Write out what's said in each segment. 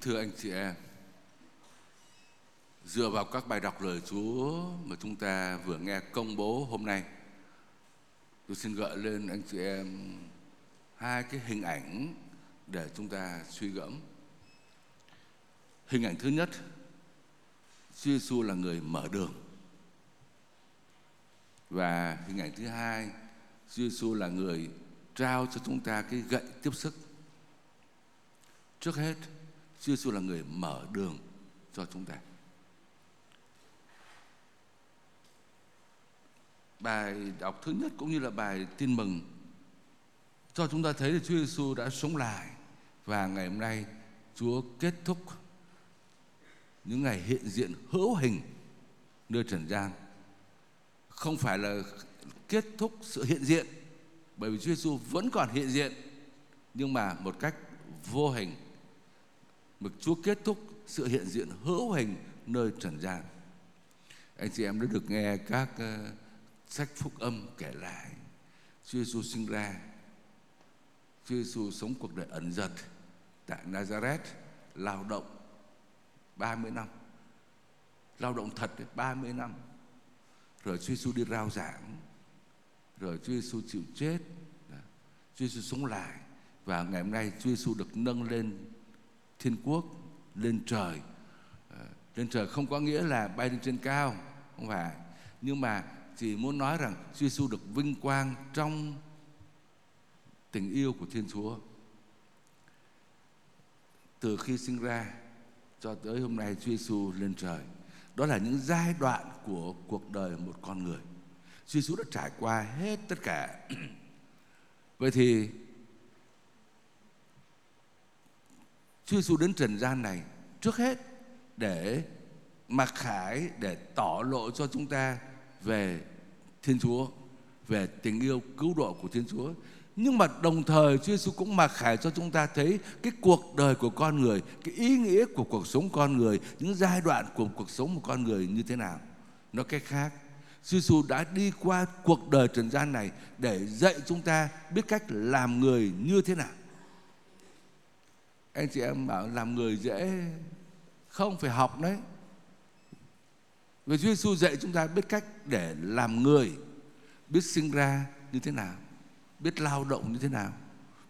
Kính thưa anh chị em, dựa vào các bài đọc lời Chúa mà chúng ta vừa nghe công bố hôm nay, tôi xin gợi lên anh chị em hai cái hình ảnh để chúng ta suy gẫm. Hình ảnh thứ nhất, Chúa Giêsu là người mở đường. Và hình ảnh thứ hai, Chúa Giêsu là người trao cho chúng ta cái gậy tiếp sức. Trước hết, Chúa Giêsu là người mở đường cho chúng ta. Bài đọc thứ nhất cũng như là bài tin mừng cho chúng ta thấy là Chúa Giêsu đã sống lại và ngày hôm nay Chúa kết thúc những ngày hiện diện hữu hình nơi trần gian. Không phải là kết thúc sự hiện diện, bởi vì Chúa Giêsu vẫn còn hiện diện, nhưng mà một cách vô hình mà Chúa kết thúc sự hiện diện hữu hình nơi trần gian. Anh chị em đã được nghe các uh, sách phúc âm kể lại. Chúa Giêsu sinh ra. Chúa Giêsu sống cuộc đời ẩn dật tại Nazareth lao động 30 năm. Lao động thật 30 năm. Rồi Chúa Giêsu đi rao giảng. Rồi Chúa Giêsu chịu chết. Chúa Giêsu sống lại. Và ngày hôm nay Chúa Giêsu được nâng lên thiên quốc lên trời. Ờ, lên trời không có nghĩa là bay lên trên cao, không phải. Nhưng mà chỉ muốn nói rằng Chúa Giêsu được vinh quang trong tình yêu của Thiên Chúa. Từ khi sinh ra cho tới hôm nay Chúa Giêsu lên trời. Đó là những giai đoạn của cuộc đời một con người. Chúa Giêsu đã trải qua hết tất cả. Vậy thì Chúa Giêsu đến trần gian này trước hết để mặc khải để tỏ lộ cho chúng ta về Thiên Chúa, về tình yêu cứu độ của Thiên Chúa. Nhưng mà đồng thời Chúa Giêsu cũng mặc khải cho chúng ta thấy cái cuộc đời của con người, cái ý nghĩa của cuộc sống con người, những giai đoạn của cuộc sống của con người như thế nào. Nói cách khác, Chúa Giêsu đã đi qua cuộc đời trần gian này để dạy chúng ta biết cách làm người như thế nào anh chị em bảo làm người dễ không phải học đấy. Vì Chúa Giêsu dạy chúng ta biết cách để làm người, biết sinh ra như thế nào, biết lao động như thế nào,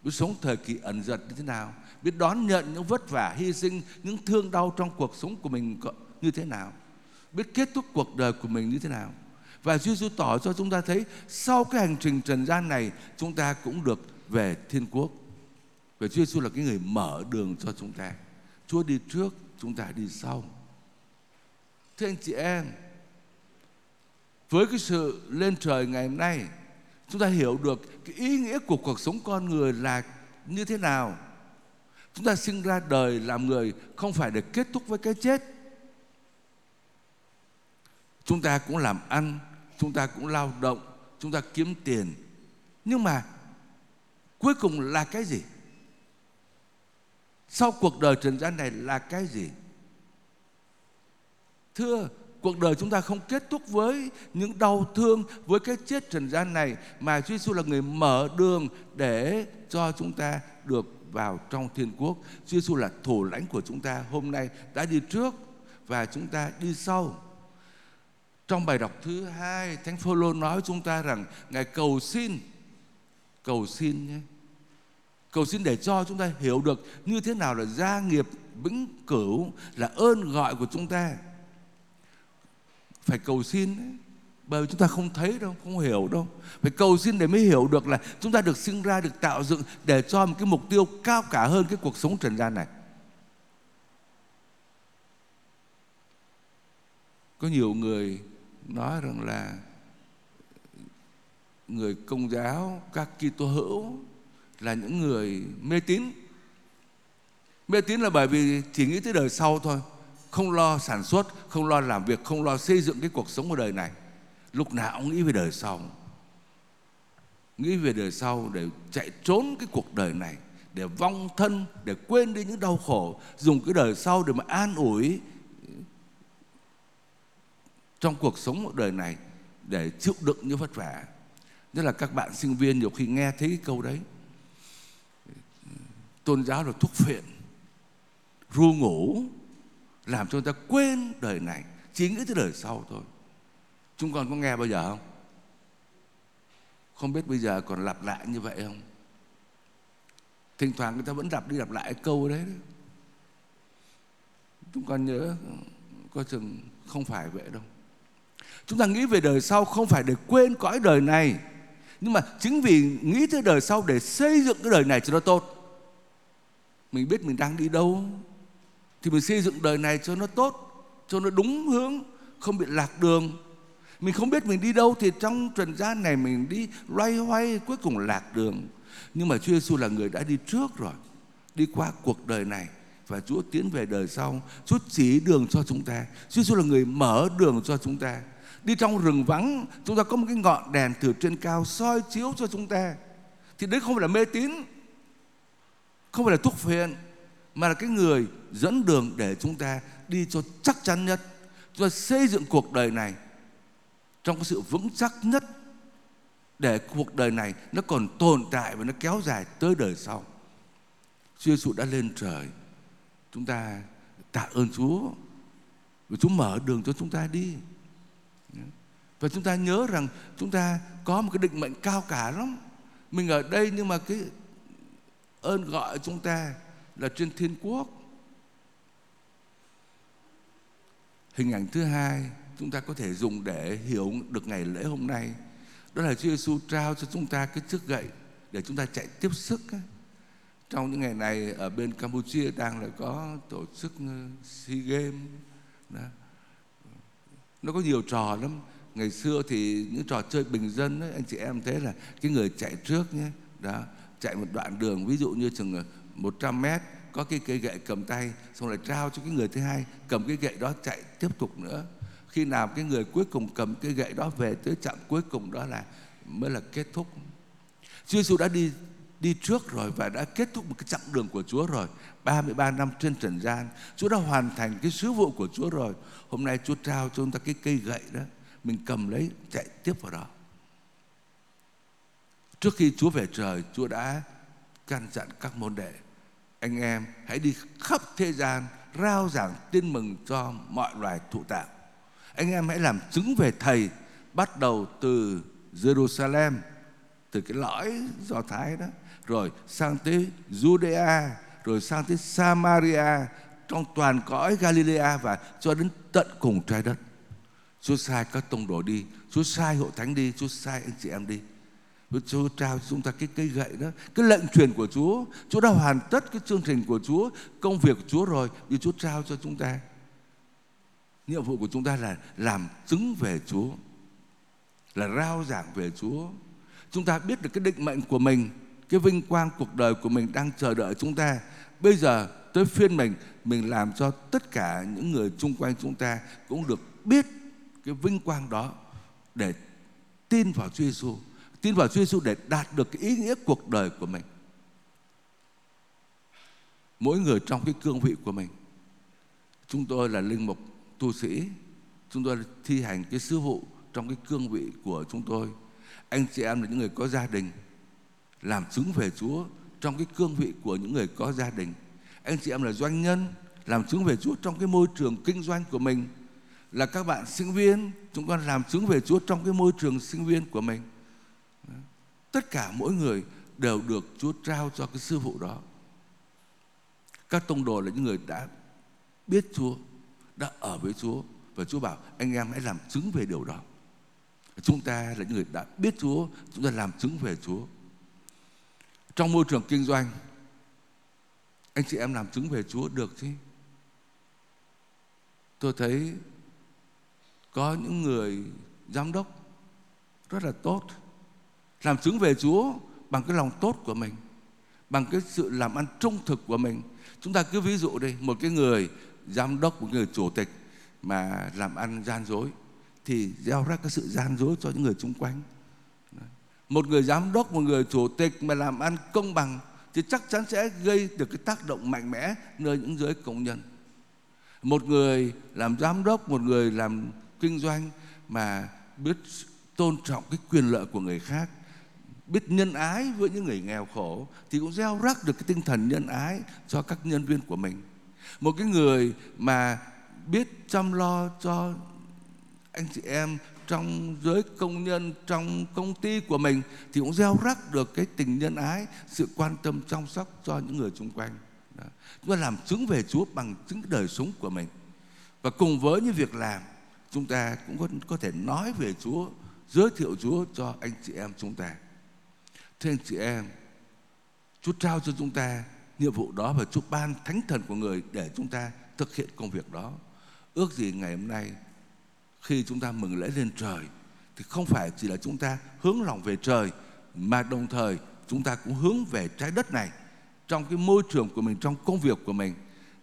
biết sống thời kỳ ẩn giật như thế nào, biết đón nhận những vất vả, hy sinh, những thương đau trong cuộc sống của mình như thế nào, biết kết thúc cuộc đời của mình như thế nào. Và Chúa Giêsu tỏ cho chúng ta thấy sau cái hành trình trần gian này, chúng ta cũng được về thiên quốc và Chúa Giêsu là cái người mở đường cho chúng ta. Chúa đi trước, chúng ta đi sau. Thưa anh chị em, với cái sự lên trời ngày hôm nay, chúng ta hiểu được cái ý nghĩa của cuộc sống con người là như thế nào. Chúng ta sinh ra đời làm người không phải để kết thúc với cái chết. Chúng ta cũng làm ăn, chúng ta cũng lao động, chúng ta kiếm tiền. Nhưng mà cuối cùng là cái gì? Sau cuộc đời trần gian này là cái gì thưa cuộc đời chúng ta không kết thúc với những đau thương với cái chết trần gian này mà Chúa Giêsu là người mở đường để cho chúng ta được vào trong thiên quốc. Chúa Giêsu là thủ lãnh của chúng ta hôm nay đã đi trước và chúng ta đi sau. Trong bài đọc thứ hai, Thánh Phaolô nói với chúng ta rằng ngài cầu xin, cầu xin nhé, Cầu xin để cho chúng ta hiểu được như thế nào là gia nghiệp vĩnh cửu là ơn gọi của chúng ta. Phải cầu xin ấy. Bởi vì chúng ta không thấy đâu, không hiểu đâu. Phải cầu xin để mới hiểu được là chúng ta được sinh ra, được tạo dựng để cho một cái mục tiêu cao cả hơn cái cuộc sống trần gian này. Có nhiều người nói rằng là người công giáo, các Kitô hữu là những người mê tín. Mê tín là bởi vì chỉ nghĩ tới đời sau thôi, không lo sản xuất, không lo làm việc, không lo xây dựng cái cuộc sống của đời này. Lúc nào cũng nghĩ về đời sau, nghĩ về đời sau để chạy trốn cái cuộc đời này, để vong thân, để quên đi những đau khổ, dùng cái đời sau để mà an ủi trong cuộc sống của đời này để chịu đựng những vất vả. Nhất là các bạn sinh viên nhiều khi nghe thấy cái câu đấy tôn giáo là thuốc phiện, ru ngủ, làm cho người ta quên đời này, chỉ nghĩ tới đời sau thôi. Chúng con có nghe bao giờ không? Không biết bây giờ còn lặp lại như vậy không? Thỉnh thoảng người ta vẫn lặp đi lặp lại câu đấy chúng con nhớ coi chừng không phải vậy đâu. Chúng ta nghĩ về đời sau không phải để quên cõi đời này, nhưng mà chính vì nghĩ tới đời sau để xây dựng cái đời này cho nó tốt mình biết mình đang đi đâu. Thì mình xây dựng đời này cho nó tốt, cho nó đúng hướng, không bị lạc đường. Mình không biết mình đi đâu thì trong trần gian này mình đi loay hoay cuối cùng lạc đường. Nhưng mà Chúa Giêsu là người đã đi trước rồi, đi qua cuộc đời này và Chúa tiến về đời sau. Chúa chỉ đường cho chúng ta. Chúa Giêsu là người mở đường cho chúng ta. Đi trong rừng vắng, chúng ta có một cái ngọn đèn từ trên cao soi chiếu cho chúng ta. Thì đấy không phải là mê tín không phải là thuốc phiện, mà là cái người dẫn đường để chúng ta đi cho chắc chắn nhất chúng ta xây dựng cuộc đời này trong cái sự vững chắc nhất để cuộc đời này nó còn tồn tại và nó kéo dài tới đời sau. Chúa Giêsu đã lên trời. Chúng ta tạ ơn Chúa. Và Chúa mở đường cho chúng ta đi. Và chúng ta nhớ rằng chúng ta có một cái định mệnh cao cả lắm. Mình ở đây nhưng mà cái ơn gọi chúng ta là trên thiên quốc. Hình ảnh thứ hai chúng ta có thể dùng để hiểu được ngày lễ hôm nay đó là Chúa Giêsu trao cho chúng ta cái chiếc gậy để chúng ta chạy tiếp sức trong những ngày này ở bên Campuchia đang là có tổ chức ờ, SEA Games đó. nó có nhiều trò lắm ngày xưa thì những trò chơi bình dân ấy, anh chị em thấy là cái người chạy trước nhé đó chạy một đoạn đường, ví dụ như chừng ờ, 100 mét, có cái cây gậy cầm tay, xong lại trao cho cái người thứ hai, cầm cái gậy đó chạy tiếp tục nữa. Khi nào cái người cuối cùng cầm cái gậy đó về tới trạm cuối cùng đó là mới là kết thúc. Chúa Giêsu đã đi đi trước rồi và đã kết thúc một cái chặng đường của Chúa rồi 33 năm trên trần gian. Chúa đã hoàn thành cái sứ vụ của Chúa rồi. Hôm nay Chúa trao cho chúng ta cái cây gậy đó, Mình cầm lấy, chạy tiếp vào đó. Trước khi Chúa về trời, Chúa đã căn dặn các môn đệ, Anh em, hãy đi khắp thế gian Rao giảng tin mừng cho mọi loài thụ tạo anh em hãy làm chứng về thầy, bắt đầu từ Jerusalem, từ cái lõi do thái đó, rồi sang tới Judea, rồi sang tới Samaria, trong toàn cõi Galilea và cho đến tận cùng trái đất. Chúa sai các tông đồ đi, Chúa sai hội thánh đi, Chúa sai anh chị em đi. Chúa trao cho chúng ta cái cây gậy đó, Cái lệnh truyền của Chúa. Chúa đã hoàn tất cái chương trình của Chúa, Công việc của Chúa rồi Thì Chúa trao cho chúng ta. Nhiệm vụ của chúng ta là làm chứng về Chúa, là rao giảng về Chúa. Chúng ta biết được cái định mệnh của mình, cái vinh quang cuộc đời của mình đang chờ đợi chúng ta. Bây giờ tới phiên mình mình làm cho tất cả những người chung quanh chúng ta cũng được biết cái vinh quang đó để tin vào Chúa Giêsu tin vào Chúa Giêsu để đạt được cái ý nghĩa cuộc đời của mình. Mỗi người trong cái cương vị của mình. Chúng tôi là linh mục, tu sĩ. Chúng tôi thi hành cái sứ vụ trong cái cương vị của chúng tôi. Anh chị em là những người có gia đình, làm chứng về Chúa trong cái cương vị của những người có gia đình. Anh chị em là doanh nhân, làm chứng về Chúa trong cái môi trường kinh doanh của mình. Là các bạn sinh viên, chúng con làm chứng về Chúa trong cái môi trường sinh viên của mình tất cả mỗi người đều được Chúa trao cho cái sư vụ đó các tông đồ là những người đã biết Chúa đã ở với Chúa và Chúa bảo anh em hãy làm chứng về điều đó. Chúng ta là những người đã biết Chúa, chúng ta làm chứng về Chúa. Trong môi trường kinh doanh, anh chị em làm chứng về Chúa được chứ? Tôi thấy có những người giám đốc rất là tốt làm chứng về Chúa bằng cái lòng tốt của mình, bằng cái sự làm ăn trung thực của mình. Chúng ta cứ ví dụ đây một cái người giám đốc, một người chủ tịch mà làm ăn gian dối thì gieo ra cái sự gian dối cho những người xung quanh. Một người giám đốc, một người chủ tịch mà làm ăn công bằng thì chắc chắn sẽ gây được cái tác động mạnh mẽ nơi những giới công nhân. Một người làm giám đốc, một người làm kinh doanh mà biết tôn trọng cái quyền lợi của người khác biết nhân ái với những người nghèo khổ thì cũng gieo rắc được cái tinh thần nhân ái cho các nhân viên của mình. Một cái người mà biết chăm lo cho anh chị em trong giới công nhân trong công ty của mình thì cũng gieo rắc được cái tình nhân ái sự quan tâm chăm sóc cho những người xung quanh. Đó. chúng ta làm chứng về Chúa bằng chính đời sống của mình. Và cùng với những việc làm chúng ta cũng có, có thể nói về Chúa giới thiệu Chúa cho anh chị em chúng ta thưa anh chị em, Chúa trao cho chúng ta nhiệm vụ đó và Chúa ban thánh thần của người để chúng ta thực hiện công việc đó. Ước gì ngày hôm nay, khi chúng ta mừng lễ lên trời, thì không phải chỉ là chúng ta hướng lòng về trời, mà đồng thời chúng ta cũng hướng về trái đất này, trong cái môi trường của mình, trong công việc của mình,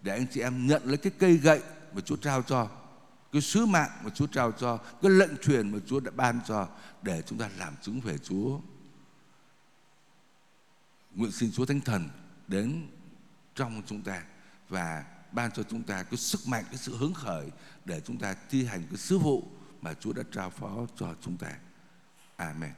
để anh chị em nhận lấy cái cây gậy mà Chúa trao cho, cái sứ mạng mà Chúa trao cho, cái lệnh truyền mà Chúa đã ban cho, để chúng ta làm chứng về Chúa nguyện xin Chúa Thánh Thần đến trong chúng ta và ban cho chúng ta cái sức mạnh, cái sự hứng khởi để chúng ta thi hành cái sứ vụ mà Chúa đã trao phó cho chúng ta. Amen.